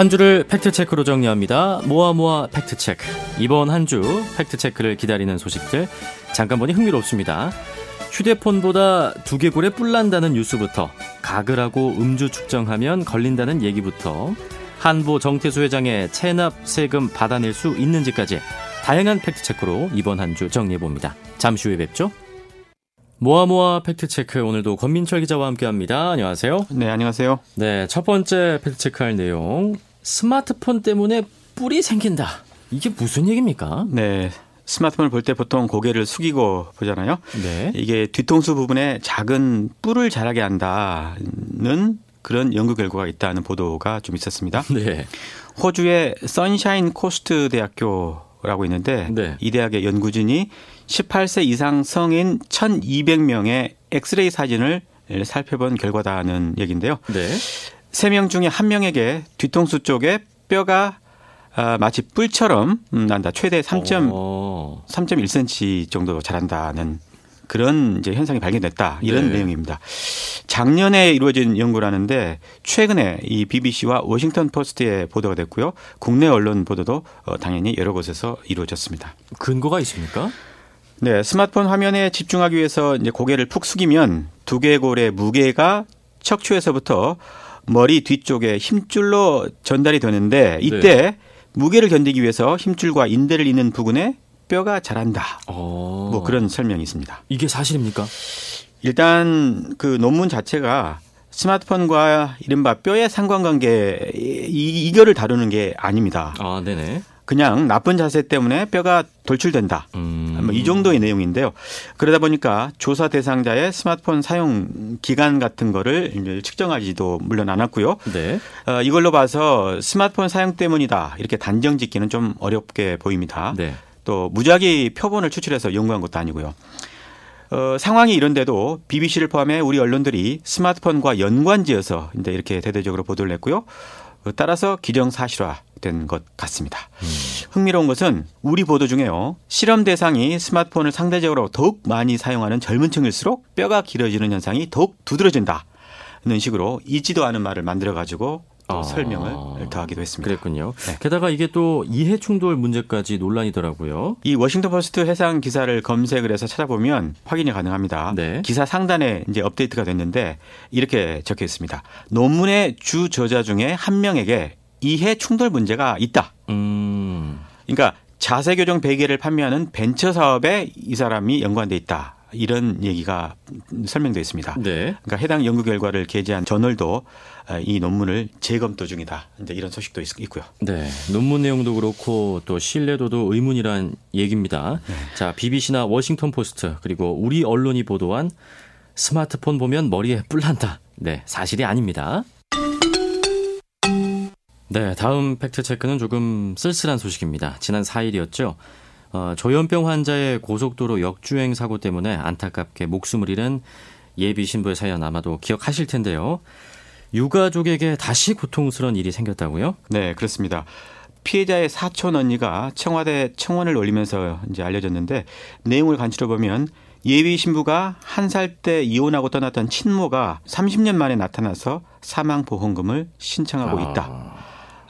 한 주를 팩트체크로 정리합니다. 모아 모아 fact check. 이번 한 주 팩트체크를 기다리는 소식들 잠깐 보니 흥미롭습니다. 휴대폰보다 두개골에 뿔난다는 뉴스부터 가글하고 음주 측정하면 걸린다는 얘기부터 한보 정태수 회장의 체납 세금 받아낼 수 있는지까지 다양한 팩트체크로 이번 한 주 정리해봅니다. 잠시 후에 뵙죠. 모아모아 팩트체크 오늘도 권민철 기자와 함께합니다. 안녕하세요. 네, 안녕하세요. 네, 첫 번째 팩트체크할 내용 스마트폰 때문에 뿔이 생긴다. 이게 무슨 얘기입니까? 네. 스마트폰을 볼 때 보통 고개를 숙이고 보잖아요. 네. 이게 뒤통수 부분에 작은 뿔을 자라게 한다는 그런 연구 결과가 있다는 보도가 좀 있었습니다. 네. 호주의 선샤인 코스트 대학교라고 있는데 네. 이 대학의 연구진이 18세 이상 성인 1,200명의 엑스레이 사진을 살펴본 결과다는 얘기인데요. 네. 세 명 중에 한 명에게 뒤통수 쪽에 뼈가 아, 마치 뿔처럼 음, 난다. 최대 3. 어. 3.1cm 정도 자란다는 그런 이제 현상이 발견됐다. 이런 네. 내용입니다. 작년에 이루어진 연구라는데 최근에 이 BBC와 워싱턴 포스트에 보도가 됐고요. 국내 언론 보도도 어, 당연히 여러 곳에서 이루어졌습니다. 근거가 있습니까? 네, 스마트폰 화면에 집중하기 위해서 이제 고개를 푹 숙이면 두개골의 무게가 척추에서부터 머리 뒤쪽에 힘줄로 전달이 되는데 이때 무게를 견디기 위해서 힘줄과 인대를 잇는 부근에 뼈가 자란다. 어. 뭐 그런 설명이 있습니다. 이게 사실입니까? 일단 그 논문 자체가 스마트폰과 이른바 뼈의 상관관계 이, 이거를 다루는 게 아닙니다. 아, 네네. 그냥 나쁜 자세 때문에 뼈가 돌출된다. 음. 뭐이 정도의 내용인데요. 그러다 보니까 조사 대상자의 스마트폰 사용 기간 같은 거를 이제 측정하지도 물론 않았고요. 네. 어, 이걸로 봐서 스마트폰 사용 때문이다 이렇게 단정 짓기는 좀 어렵게 보입니다. 네. 또 무작위 표본을 추출해서 연구한 것도 아니고요. 어, 상황이 이런데도 BBC를 포함해 우리 언론들이 스마트폰과 연관지어서 이제 이렇게 대대적으로 보도를 했고요. 어, 따라서 기정사실화 된 것 같습니다. 흥미로운 것은 우리 보도 중에요. 실험 대상이 스마트폰을 상대적으로 더욱 많이 사용하는 젊은 층일수록 뼈가 길어지는 현상이 더욱 두드러진다. 는 식으로 있지도 않은 말을 만들어 가지고 또 아. 설명을 더하기도 했습니다. 그랬군요. 네. 게다가 이게 또 이해 충돌 문제까지 논란이더라고요. 이 워싱턴 포스트 해상 기사를 검색을 해서 찾아보면 확인이 가능합니다. 네. 기사 상단에 이제 업데이트가 됐는데 이렇게 적혀 있습니다. 논문의 주 저자 중에 한 명에게 이해 충돌 문제가 있다. 음. 그러니까 자세 교정 베개를 판매하는 벤처 사업에 이 사람이 연관돼 있다. 이런 얘기가 설명되어 있습니다. 네. 그러니까 해당 연구 결과를 게재한 저널도 이 논문을 재검토 중이다. 이제 이런 소식도 있- 있고요. 네. 논문 내용도 그렇고 또 신뢰도도 의문이란 얘기입니다. 네. 자, BBC나 워싱턴 포스트 그리고 우리 언론이 보도한 스마트폰 보면 머리에 뿔 난다. 네, 사실이 아닙니다. 네, 다음 팩트 체크는 조금 쓸쓸한 소식입니다. 지난 4일이었죠. 어, 조현병 환자의 고속도로 역주행 사고 때문에 안타깝게 목숨을 잃은 예비 신부의 사연 아마도 기억하실 텐데요. 유가족에게 다시 고통스러운 일이 생겼다고요? 네, 그렇습니다. 피해자의 사촌 언니가 청와대 청원을 올리면서 이제 알려졌는데 내용을 간추려 보면 예비 신부가 한 살 때 이혼하고 떠났던 친모가 30년 만에 나타나서 사망 보험금을 신청하고 있다. 아,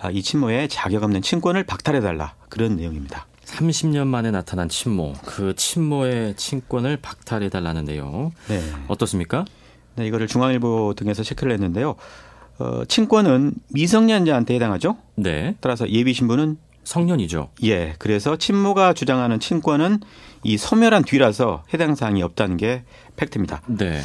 이 친모의 자격 없는 친권을 박탈해 달라 그런 내용입니다. 30년 만에 나타난 친모, 그 친모의 친권을 박탈해달라는 내용 네. 어떻습니까? 네, 이거를 중앙일보 등에서 체크를 했는데요. 어, 친권은 미성년자한테 해당하죠. 네, 따라서 예비 신부는 성년이죠. 예, 그래서 친모가 주장하는 친권은 이 소멸한 뒤라서 해당 사항이 없다는 게 팩트입니다. 네,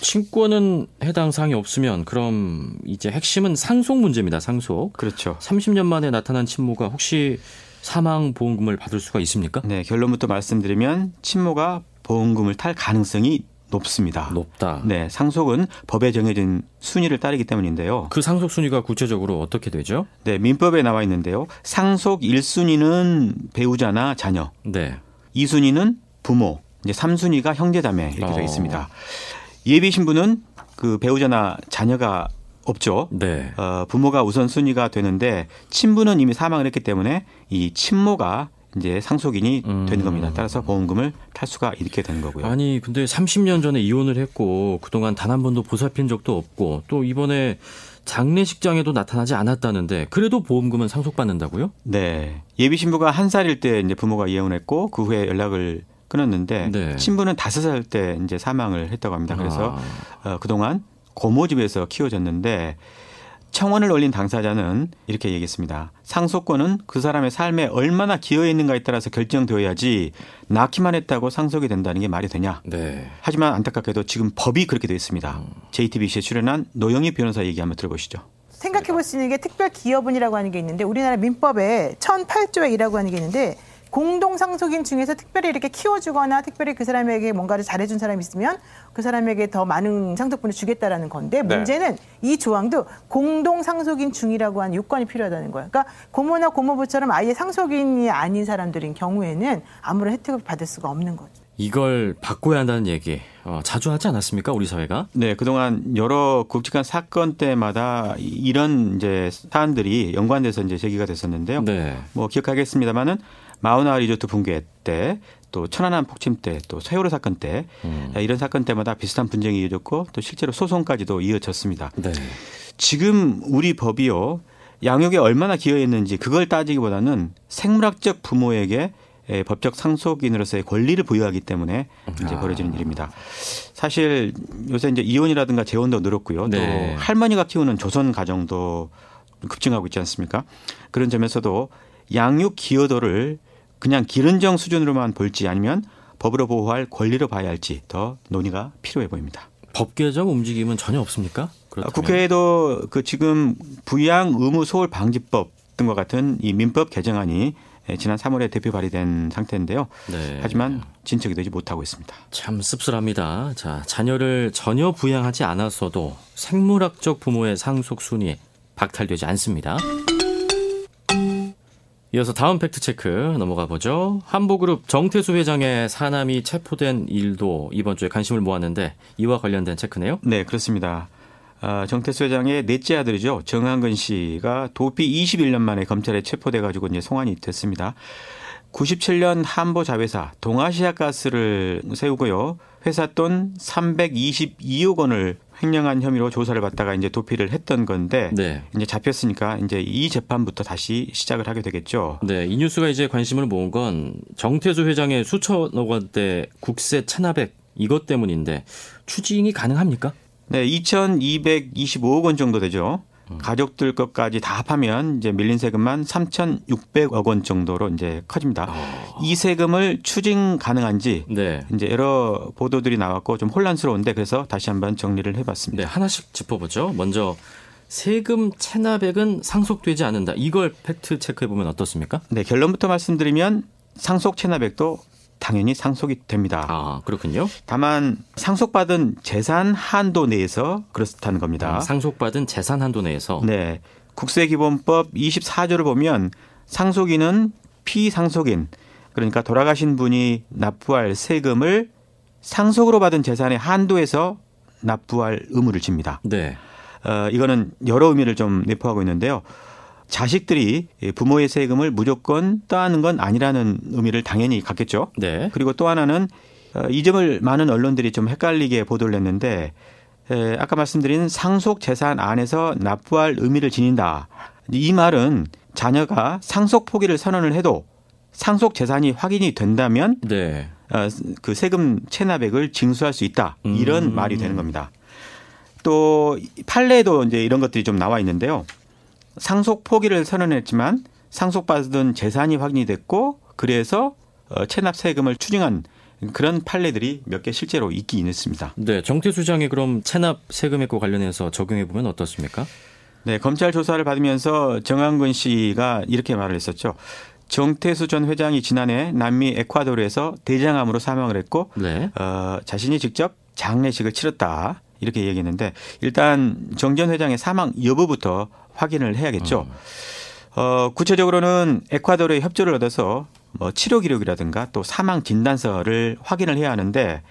친권은 해당 사항이 없으면 그럼 이제 핵심은 상속 문제입니다. 상속. 그렇죠. 30년 만에 나타난 친모가 혹시 사망 보험금을 받을 수가 있습니까? 네, 결론부터 말씀드리면 친모가 보험금을 탈 가능성이 높습니다. 높다. 네, 상속은 법에 정해진 순위를 따르기 때문인데요. 그 상속 순위가 구체적으로 어떻게 되죠? 네, 민법에 나와 있는데요. 상속 1순위는 배우자나 자녀, 네. 2순위는 부모, 이제 3순위가 형제자매 이렇게 되어 어. 있습니다. 예비 신부는 그 배우자나 자녀가 없죠. 네. 어, 부모가 우선 순위가 되는데 친부는 이미 사망을 했기 때문에 이 친모가 이제 상속인이 음. 되는 겁니다. 따라서 보험금을 탈 수가 있게 되는 거고요. 아니 근데 30년 전에 이혼을 했고 그동안 단 한 번도 보살핀 적도 없고 또 이번에 장례식장에도 나타나지 않았다는데 그래도 보험금은 상속받는다고요? 네. 예비 신부가 한 살일 때 이제 부모가 이혼을 했고 그 후에 연락을 끊었는데 네. 신부는 다섯 살 때 이제 사망을 했다고 합니다. 그래서 아, 어, 그동안 고모 집에서 키워졌는데 청원을 올린 당사자는 이렇게 얘기했습니다. 상속권은 그 사람의 삶에 얼마나 기여했는가에 따라서 결정되어야지 낳기만 했다고 상속이 된다는 게 말이 되냐. 네. 하지만 안타깝게도 지금 법이 그렇게 되어 있습니다. JTBC에 출연한 노영희 변호사 얘기 한번 들어보시죠. 생각해 볼 수 있는 게 특별 기여분이라고 하는 게 있는데 우리나라 민법에 1008조에 1라고 하는 게 있는데 공동 상속인 중에서 특별히 이렇게 키워주거나 특별히 그 사람에게 뭔가를 잘해준 사람이 있으면 그 사람에게 더 많은 상속분을 주겠다라는 건데 네. 문제는 이 조항도 공동 상속인 중이라고 하는 요건이 필요하다는 거예요. 그러니까 고모나 고모부처럼 아예 상속인이 아닌 사람들인 경우에는 아무런 혜택을 받을 수가 없는 거죠. 이걸 바꿔야 한다는 얘기 어, 자주 하지 않았습니까 우리 사회가? 네, 그동안 여러 굵직한 사건 때마다 이- 이런 이제 사안들이 연관돼서 이제 제기가 됐었는데요. 네. 뭐 기억하겠습니다만은 마우나 리조트 붕괴 때, 또 천안함 폭침 때, 또 세월호 사건 때 음. 이런 사건 때마다 비슷한 분쟁이 이어졌고 또 실제로 소송까지도 이어졌습니다. 네. 지금 우리 법이요 양육에 얼마나 기여했는지 그걸 따지기보다는 생물학적 부모에게 에, 법적 상속인으로서의 권리를 부여하기 때문에 이제 아. 벌어지는 일입니다. 사실 요새 이제 이혼이라든가 재혼도 늘었고요. 네. 또 할머니가 키우는 조선 가정도 급증하고 있지 않습니까? 그런 점에서도 양육 기여도를 그냥 기른정 수준으로만 볼지 아니면 법으로 보호할 권리로 봐야 할지 더 논의가 필요해 보입니다. 법 개정 움직임은 전혀 없습니까? 아, 그렇다면. 국회에도 그 지금 부양 의무 소홀 방지법 등과 같은 이 민법 개정안이 예, 지난 3월에 대표 발의된 상태인데요. 네. 하지만 진척이 되지 못하고 있습니다. 참 씁쓸합니다. 자, 자녀를 전혀 부양하지 않았어도 생물학적 부모의 상속 순위 박탈되지 않습니다. 이어서 다음 팩트 체크 넘어가 보죠. 한보그룹 정태수 회장의 사남이 체포된 일도 이번 주에 관심을 모았는데 이와 관련된 체크네요. 네, 그렇습니다. 아, 정태수 회장의 넷째 아들이죠. 정한근 씨가 도피 21년 만에 검찰에 체포돼 가지고 이제 송환이 됐습니다. 97년 한보 자회사 동아시아 가스를 세우고요. 회사 돈 322억 원을 횡령한 혐의로 조사를 받다가 이제 도피를 했던 건데 네. 이제 잡혔으니까 이제 이 재판부터 다시 시작을 하게 되겠죠. 네, 이 뉴스가 이제 관심을 모은 건 정태수 회장의 수천억 원대 국세 체납액 이것 때문인데 추징이 가능합니까? 네, 2,225억 원 정도 되죠. 가족들 것까지 다 합하면 이제 밀린 세금만 3,600억 원 정도로 이제 커집니다. 이 세금을 추징 가능한지 네. 이제 여러 보도들이 나왔고 좀 혼란스러운데 그래서 다시 한번 정리를 네, 해봤습니다. 하나씩 짚어보죠. 먼저 세금 체납액은 상속되지 않는다. 이걸 팩트 체크해 보면 어떻습니까? 네, 결론부터 말씀드리면 상속 체납액도 당연히 상속이 됩니다. 아, 그렇군요. 다만 상속받은 재산 한도 내에서 그렇다는 겁니다. 아, 상속받은 재산 한도 내에서 네. 국세기본법 24조를 보면 상속인은 피상속인 그러니까 돌아가신 분이 납부할 세금을 상속으로 받은 재산의 한도에서 납부할 의무를 집니다. 네. 어, 이거는 여러 의미를 좀 내포하고 있는데요. 자식들이 부모의 세금을 무조건 따는 건 아니라는 의미를 당연히 갖겠죠. 네. 그리고 또 하나는 어, 이 점을 많은 언론들이 좀 헷갈리게 보도를 했는데 에, 아까 말씀드린 상속 재산 안에서 납부할 의미를 지닌다. 이 말은 자녀가 상속 포기를 선언을 해도 상속 재산이 확인이 된다면 네. 어, 그 세금 체납액을 징수할 수 있다. 이런 음. 말이 되는 겁니다. 또 판례에도 이제 이런 것들이 좀 나와 있는데요. 상속 포기를 선언했지만 상속받은 재산이 확인이 됐고 그래서 어, 체납 세금을 추징한 그런 판례들이 몇 개 실제로 있긴 있습니다. 네, 정태수 장이 그럼 체납 세금액과 관련해서 적용해 보면 어떻습니까? 네, 검찰 조사를 받으면서 정한근 씨가 이렇게 말을 했었죠. 정태수 전 회장이 지난해 남미 에콰도르에서 대장암으로 사망을 했고 네. 어, 자신이 직접 장례식을 치렀다. 이렇게 얘기했는데 일단 정 전 회장의 사망 여부부터 확인을 해야겠죠. 어, 구체적으로는 에콰도르의 협조를 얻어서 뭐 치료 기록이라든가 또 사망 진단서를 확인을 해야 하는데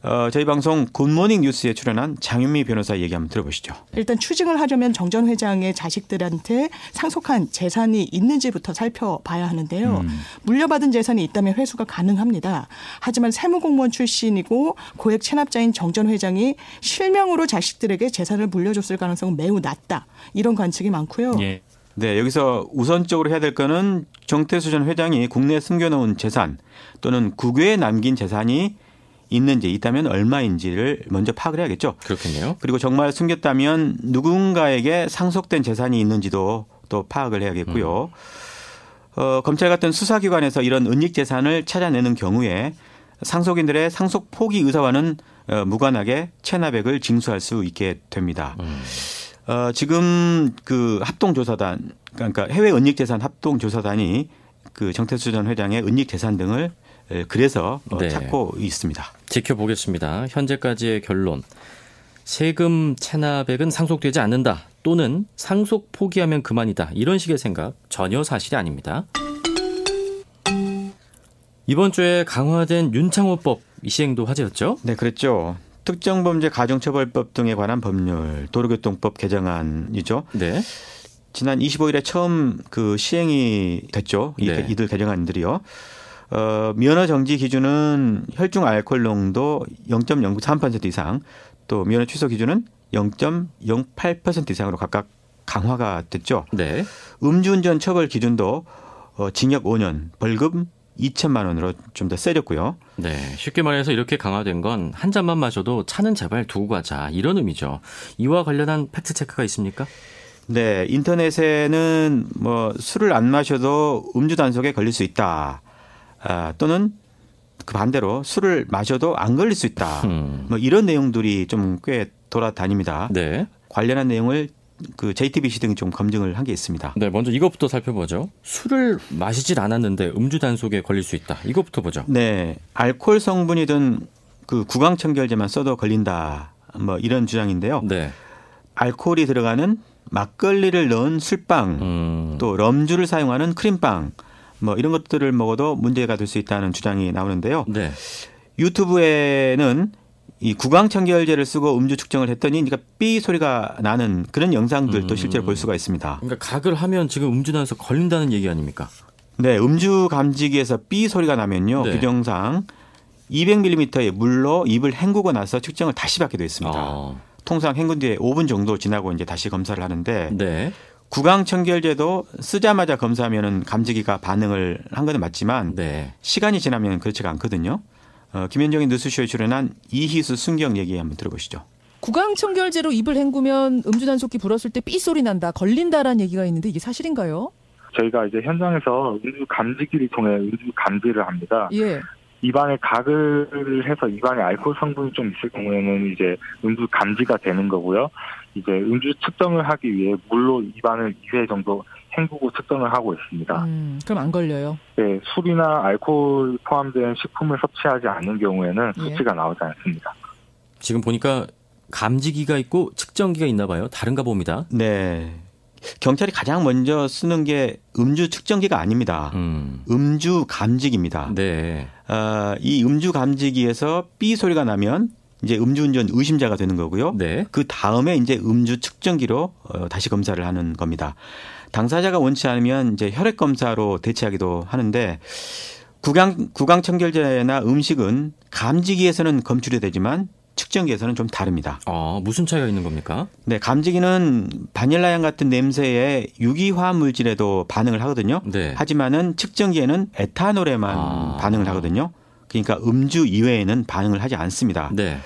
어, 저희 방송 굿모닝 뉴스에 출연한 장윤미 변호사 얘기 한번 들어보시죠. 일단 추징을 하려면 정 전 회장의 자식들한테 상속한 재산이 있는지부터 살펴봐야 하는데요. 음. 물려받은 재산이 있다면 회수가 가능합니다. 하지만 세무공무원 출신이고 고액 체납자인 정 전 회장이 실명으로 자식들에게 재산을 물려줬을 가능성은 매우 낮다. 이런 관측이 많고요. 예. 네, 여기서 우선적으로 해야 될 거는 정태수 전 회장이 국내에 숨겨놓은 재산 또는 국외에 남긴 재산이 있는지 있다면 얼마인지를 먼저 파악을 해야겠죠. 그렇겠네요. 그리고 정말 숨겼다면 누군가에게 상속된 재산이 있는지도 또 파악을 해야겠고요. 어, 검찰 같은 수사기관에서 이런 은닉 재산을 찾아내는 경우에 상속인들의 상속 포기 의사와는 어, 무관하게 체납액을 징수할 수 있게 됩니다. 어, 지금 그 합동조사단, 그러니까 해외 은닉 재산 합동조사단이 그 정태수 전 회장의 은닉 재산 등을 에, 그래서 어, 네. 찾고 있습니다. 지켜보겠습니다. 현재까지의 결론. 세금 체납액은 상속되지 않는다. 또는 상속 포기하면 그만이다. 이런 식의 생각 전혀 사실이 아닙니다. 이번 주에 강화된 윤창호법 이 시행도 화제였죠? 네, 그랬죠. 특정범죄 가중처벌법 등에 관한 법률, 도로교통법 개정안이죠. 네. 지난 25일에 처음 그 시행이 됐죠. 이, 네. 이들 개정안들이요. 어, 면허 정지 기준은 혈중 알코올 농도 0.03% 이상, 또 면허 취소 기준은 0.08% 이상으로 각각 강화가 됐죠. 네. 음주운전 처벌 기준도 어, 징역 5년, 벌금 2천만 원으로 좀 더 세졌고요. 네. 쉽게 말해서 이렇게 강화된 건 한 잔만 마셔도 차는 제발 두고 가자. 이런 의미죠. 이와 관련한 팩트 체크가 있습니까? 네, 인터넷에는 뭐 술을 안 마셔도 음주 단속에 걸릴 수 있다. 아, 또는 그 반대로 술을 마셔도 안 걸릴 수 있다. 음. 뭐 이런 내용들이 좀 꽤 돌아다닙니다. 네. 관련한 내용을 그 JTBC 등이 좀 검증을 한 게 있습니다. 네, 먼저 이것부터 살펴보죠. 술을 마시질 않았는데 음주 단속에 걸릴 수 있다. 이것부터 보죠. 네, 알코올 성분이 든 그 구강청결제만 써도 걸린다. 뭐 이런 주장인데요. 네. 알코올이 들어가는 막걸리를 넣은 술빵, 음. 또 럼주를 사용하는 크림빵, 뭐 이런 것들을 먹어도 문제가 될 수 있다는 주장이 나오는데요. 네. 유튜브에는 이 구강청결제를 쓰고 음주 측정을 했더니 그러니까 삐 소리가 나는 그런 영상들도 음. 실제로 볼 수가 있습니다. 그러니까 각을 하면 지금 음주 단속 걸린다는 얘기 아닙니까? 네, 음주 감지기에서 삐 소리가 나면요. 네. 규정상 200ml의 물로 입을 헹구고 나서 측정을 다시 받게 되어 있습니다. 아, 통상 헹군 뒤에 5분 정도 지나고 이제 다시 검사를 하는데 네. 구강청결제도 쓰자마자 검사하면은 감지기가 반응을 한 건 맞지만 네. 시간이 지나면 그렇지가 않거든요. 어, 김현정의 뉴스쇼에 출연한 이희수 순경 얘기 한번 들어보시죠. 구강청결제로 입을 헹구면 음주 단속기 불었을 때 삐 소리 난다, 걸린다라는 얘기가 있는데 이게 사실인가요? 저희가 이제 현장에서 음주 감지기를 통해 음주 감지를 합니다. 예. 입안에 가글을 해서 입안에 알코올 성분이 좀 있을 경우에는 이제 음주 감지가 되는 거고요. 이제 음주 측정을 하기 위해 물로 입안을 2회 정도 헹구고 측정을 하고 있습니다. 음, 그럼 안 걸려요. 네, 술이나 알코올 포함된 식품을 섭취하지 않는 경우에는 예. 수치가 나오지 않습니다. 지금 보니까 감지기가 있고 측정기가 있나 봐요. 다른가 봅니다. 네. 경찰이 가장 먼저 쓰는 게 음주 측정기가 아닙니다. 음. 음주 감지기입니다. 네. 아, 이 음주 감지기에서 삐 소리가 나면 이제 음주운전 의심자가 되는 거고요. 네. 그 다음에 이제 음주 측정기로 어, 다시 검사를 하는 겁니다. 당사자가 원치 않으면 이제 혈액 검사로 대체하기도 하는데 구강 구강 청결제나 음식은 감지기에서는 검출이 되지만 측정기에서는 좀 다릅니다. 어, 무슨 차이가 있는 겁니까? 네, 감지기는 바닐라향 같은 냄새에 유기화합 물질에도 반응을 하거든요. 네. 하지만은 측정기에는 에탄올에만 아. 반응을 하거든요. 그러니까 음주 이외에는 반응을 하지 않습니다. 네.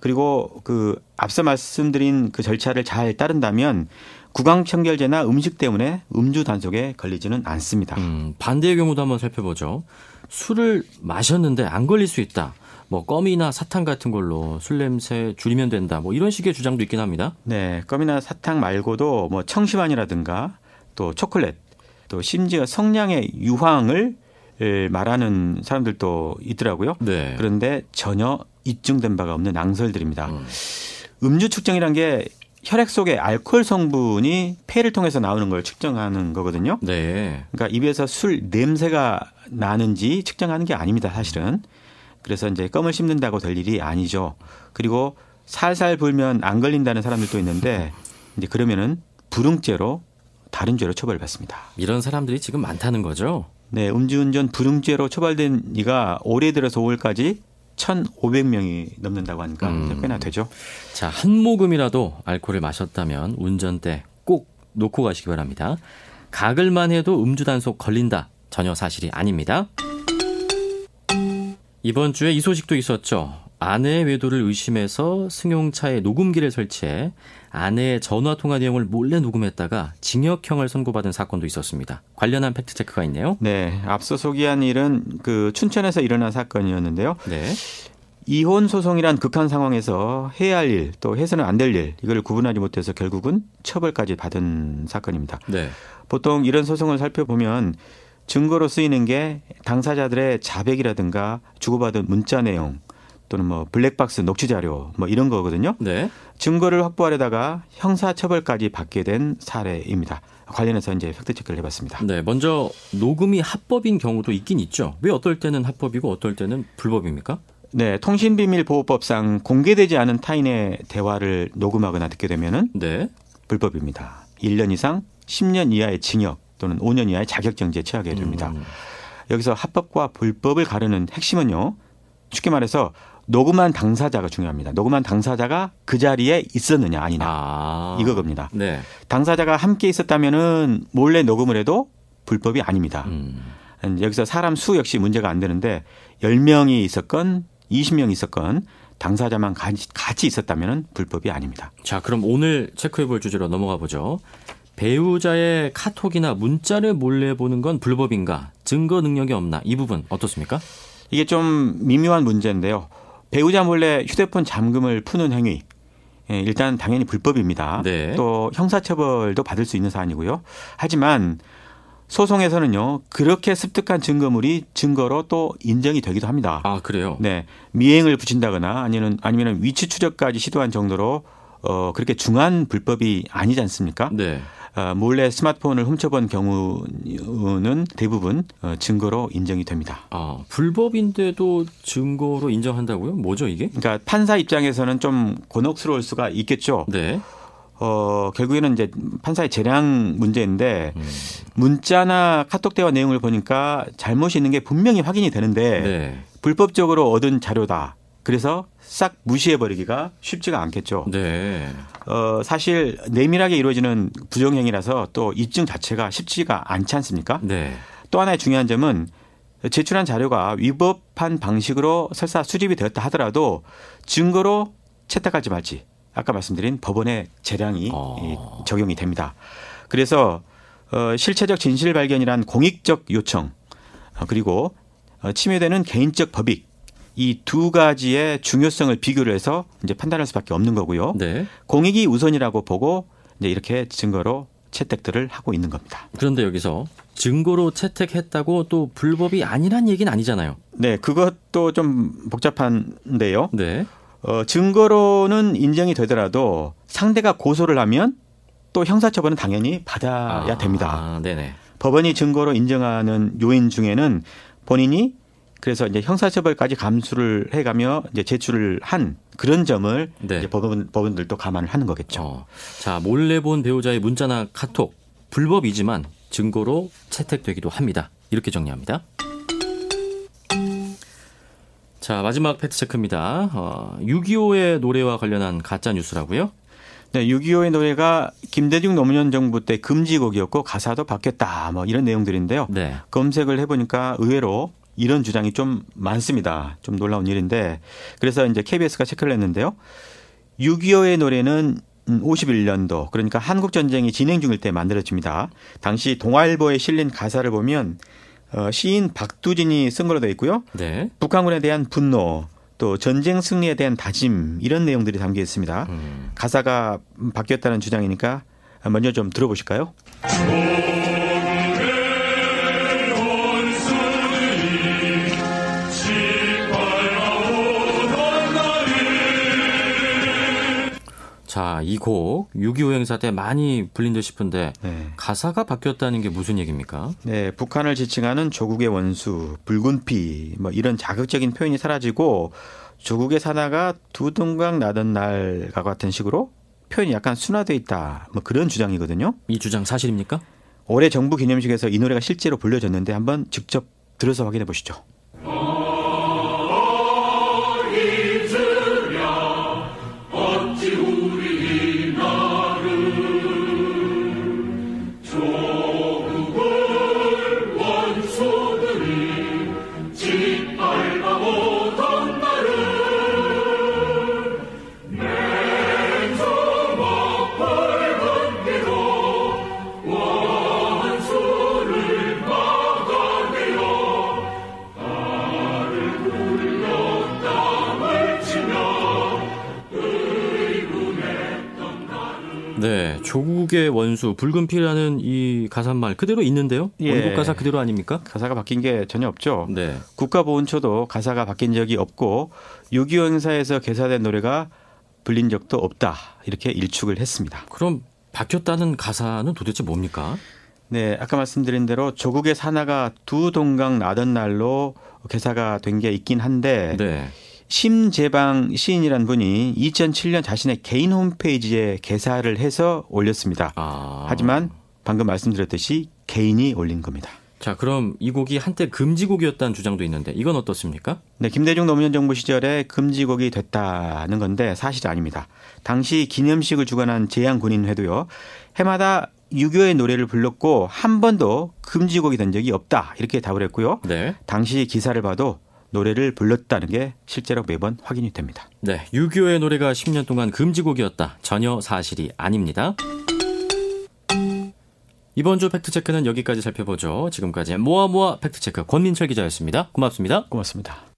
그리고 그 앞서 말씀드린 그 절차를 잘 따른다면 구강청결제나 음식 때문에 음주 단속에 걸리지는 않습니다. 음, 반대의 경우도 한번 살펴보죠. 술을 마셨는데 안 걸릴 수 있다. 뭐 껌이나 사탕 같은 걸로 술 냄새 줄이면 된다. 뭐 이런 식의 주장도 있긴 합니다. 네, 껌이나 사탕 말고도 뭐 청시환이라든가 또 초콜릿 또 심지어 성냥의 유황을 에, 말하는 사람들도 있더라고요. 네. 그런데 전혀 입증된 바가 없는 낭설들입니다. 음. 음주 측정이란 게 혈액 속의 알코올 성분이 폐를 통해서 나오는 걸 측정하는 거거든요. 네. 그러니까 입에서 술 냄새가 나는지 측정하는 게 아닙니다, 사실은. 그래서 이제 껌을 씹는다고 될 일이 아니죠. 그리고 살살 불면 안 걸린다는 사람들도 있는데 이제 그러면은 불응죄로 다른 죄로 처벌받습니다. 이런 사람들이 지금 많다는 거죠. 네, 음주운전 불응죄로 처벌된 이가 올해 들어서 5월까지 1,500명이 넘는다고 하니까 음. 꽤나 되죠. 자, 한 모금이라도 알코올을 마셨다면 운전대 꼭 놓고 가시기 바랍니다. 가글만 해도 음주 단속 걸린다. 전혀 사실이 아닙니다. 이번 주에 이 소식도 있었죠. 아내의 외도를 의심해서 승용차에 녹음기를 설치해 아내의 전화 통화 내용을 몰래 녹음했다가 징역형을 선고받은 사건도 있었습니다. 관련한 팩트 체크가 있네요. 네, 앞서 소개한 일은 그 춘천에서 일어난 사건이었는데요. 네. 이혼 소송이란 극한 상황에서 해야 할 일, 또 해서는 안 될 일, 이걸 구분하지 못해서 결국은 처벌까지 받은 사건입니다. 네. 보통 이런 소송을 살펴보면 증거로 쓰이는 게 당사자들의 자백이라든가 주고받은 문자 내용 또는 뭐 블랙박스 녹취 자료 뭐 이런 거거든요. 네. 증거를 확보하려다가 형사 처벌까지 받게 된 사례입니다. 관련해서 이제 팩트 체크를 해봤습니다. 네. 먼저 녹음이 합법인 경우도 있긴 있죠. 왜 어떨 때는 합법이고 어떨 때는 불법입니까? 네, 통신비밀보호법상 공개되지 않은 타인의 대화를 녹음하거나 듣게 되면은 네. 불법입니다. 1년 이상 10년 이하의 징역 또는 5년 이하의 자격정지에 처하게 됩니다. 음. 여기서 합법과 불법을 가르는 핵심은요. 쉽게 말해서 녹음한 당사자가 중요합니다. 녹음한 당사자가 그 자리에 있었느냐 아니냐 아. 이거 겁니다. 네. 당사자가 함께 있었다면은 몰래 녹음을 해도 불법이 아닙니다. 음. 여기서 사람 수 역시 문제가 안 되는데 10명이 있었건 20명이 있었건 당사자만 같이- 같이 있었다면 불법이 아닙니다. 자, 그럼 오늘 체크해 볼 주제로 넘어가 보죠. 배우자의 카톡이나 문자를 몰래 보는 건 불법인가? 증거 능력이 없나? 이 부분 어떻습니까? 이게 좀 미묘한 문제인데요. 배우자 몰래 휴대폰 잠금을 푸는 행위. 예, 일단 당연히 불법입니다. 네. 또 형사처벌도 받을 수 있는 사안이고요. 하지만 소송에서는요, 그렇게 습득한 증거물이 증거로 또 인정이 되기도 합니다. 아, 그래요? 네. 미행을 붙인다거나 아니면, 아니면 위치 추적까지 시도한 정도로 어, 그렇게 중한 불법이 아니지 않습니까? 네. 어, 몰래 스마트폰을 훔쳐본 경우는 대부분 어, 증거로 인정이 됩니다. 아, 불법인데도 증거로 인정한다고요? 뭐죠, 이게? 그러니까 판사 입장에서는 좀 곤혹스러울 수가 있겠죠. 네. 어, 결국에는 이제 판사의 재량 문제인데 음. 문자나 카톡 대화 내용을 보니까 잘못이 있는 게 분명히 확인이 되는데 네. 불법적으로 얻은 자료다. 그래서 싹 무시해버리기가 쉽지가 않겠죠. 네. 어, 사실 내밀하게 이루어지는 부정행위라서 또 입증 자체가 쉽지가 않지 않습니까? 네. 또 하나의 중요한 점은 제출한 자료가 위법한 방식으로 설사 수집이 되었다 하더라도 증거로 채택할지 말지 아까 말씀드린 법원의 재량이 어. 이 적용이 됩니다. 그래서 어, 실체적 진실 발견이란 공익적 요청 어, 그리고 어, 침해되는 개인적 법익 이 두 가지의 중요성을 비교를 해서 이제 판단할 수밖에 없는 거고요. 네. 공익이 우선이라고 보고 이제 이렇게 증거로 채택들을 하고 있는 겁니다. 그런데 여기서 증거로 채택했다고 또 불법이 아니란 얘기는 아니잖아요. 네, 그것도 좀 복잡한데요. 네. 어, 증거로는 인정이 되더라도 상대가 고소를 하면 또 형사처벌은 당연히 받아야 됩니다. 아, 네네. 법원이 증거로 인정하는 요인 중에는 본인이 그래서 이제 형사처벌까지 감수를 해가며 이제 제출을 한 그런 점을 네. 이제 법원 법원들도 감안을 하는 거겠죠. 어, 자, 몰래 본 배우자의 문자나 카톡 불법이지만 증거로 채택되기도 합니다. 이렇게 정리합니다. 자, 마지막 팩트 체크입니다. 어, 6.25의 노래와 관련한 가짜 뉴스라고요? 네, 6.25의 노래가 김대중 노무현 정부 때 금지곡이었고 가사도 바뀌었다. 뭐 이런 내용들인데요. 네. 검색을 해보니까 의외로 이런 주장이 좀 많습니다. 좀 놀라운 일인데 그래서 이제 KBS가 체크를 했는데요. 6.25의 노래는 51년도 그러니까 한국 전쟁이 진행 중일 때 만들어집니다. 당시 동아일보에 실린 가사를 보면 어, 시인 박두진이 쓴 걸로 되어 있고요. 네. 북한군에 대한 분노 또 전쟁 승리에 대한 다짐 이런 내용들이 담겨 있습니다. 음. 가사가 바뀌었다는 주장이니까 먼저 좀 들어보실까요? 자, 자, 이 곡, 6.25 행사 때 많이 불린 듯 싶은데, 네. 가사가 바뀌었다는 게 무슨 얘기입니까? 네, 북한을 지칭하는 조국의 원수, 붉은 피, 뭐 이런 자극적인 표현이 사라지고 조국의 사나가 두 동강 나던 날과 같은 식으로 표현이 약간 순화돼 있다. 뭐 그런 주장이거든요. 이 주장 사실입니까? 올해 정부 기념식에서 이 노래가 실제로 불려졌는데 한번 직접 들어서 확인해 보시죠. 조국의 원수, 붉은 피라는 이 가사말 그대로 있는데요? 예. 원곡 가사 그대로 아닙니까? 가사가 바뀐 게 전혀 없죠. 네. 국가보훈처도 가사가 바뀐 적이 없고 6.25 행사에서 개사된 노래가 불린 적도 없다. 이렇게 일축을 했습니다. 그럼 바뀌었다는 가사는 도대체 뭡니까? 네, 아까 말씀드린 대로 조국의 사나가 두 동강 나던 날로 개사가 된 게 있긴 한데 네. 심재방 시인이란 분이 2007년 자신의 개인 홈페이지에 개사를 해서 올렸습니다. 아. 하지만 방금 말씀드렸듯이 개인이 올린 겁니다. 자, 그럼 이 곡이 한때 금지곡이었다는 주장도 있는데 이건 어떻습니까? 네, 김대중 노무현 정부 시절에 금지곡이 됐다는 건데 사실이 아닙니다. 당시 기념식을 주관한 재향군인회도요. 해마다 유교의 노래를 불렀고 한 번도 금지곡이 된 적이 없다. 이렇게 답을 했고요. 네. 당시 기사를 봐도 노래를 불렀다는 게 실제로 매번 확인이 됩니다. 네. 유교의 노래가 10년 동안 금지곡이었다. 전혀 사실이 아닙니다. 이번 주 팩트체크는 여기까지 살펴보죠. 지금까지 모아모아 팩트체크 권민철 기자였습니다. 고맙습니다. 고맙습니다.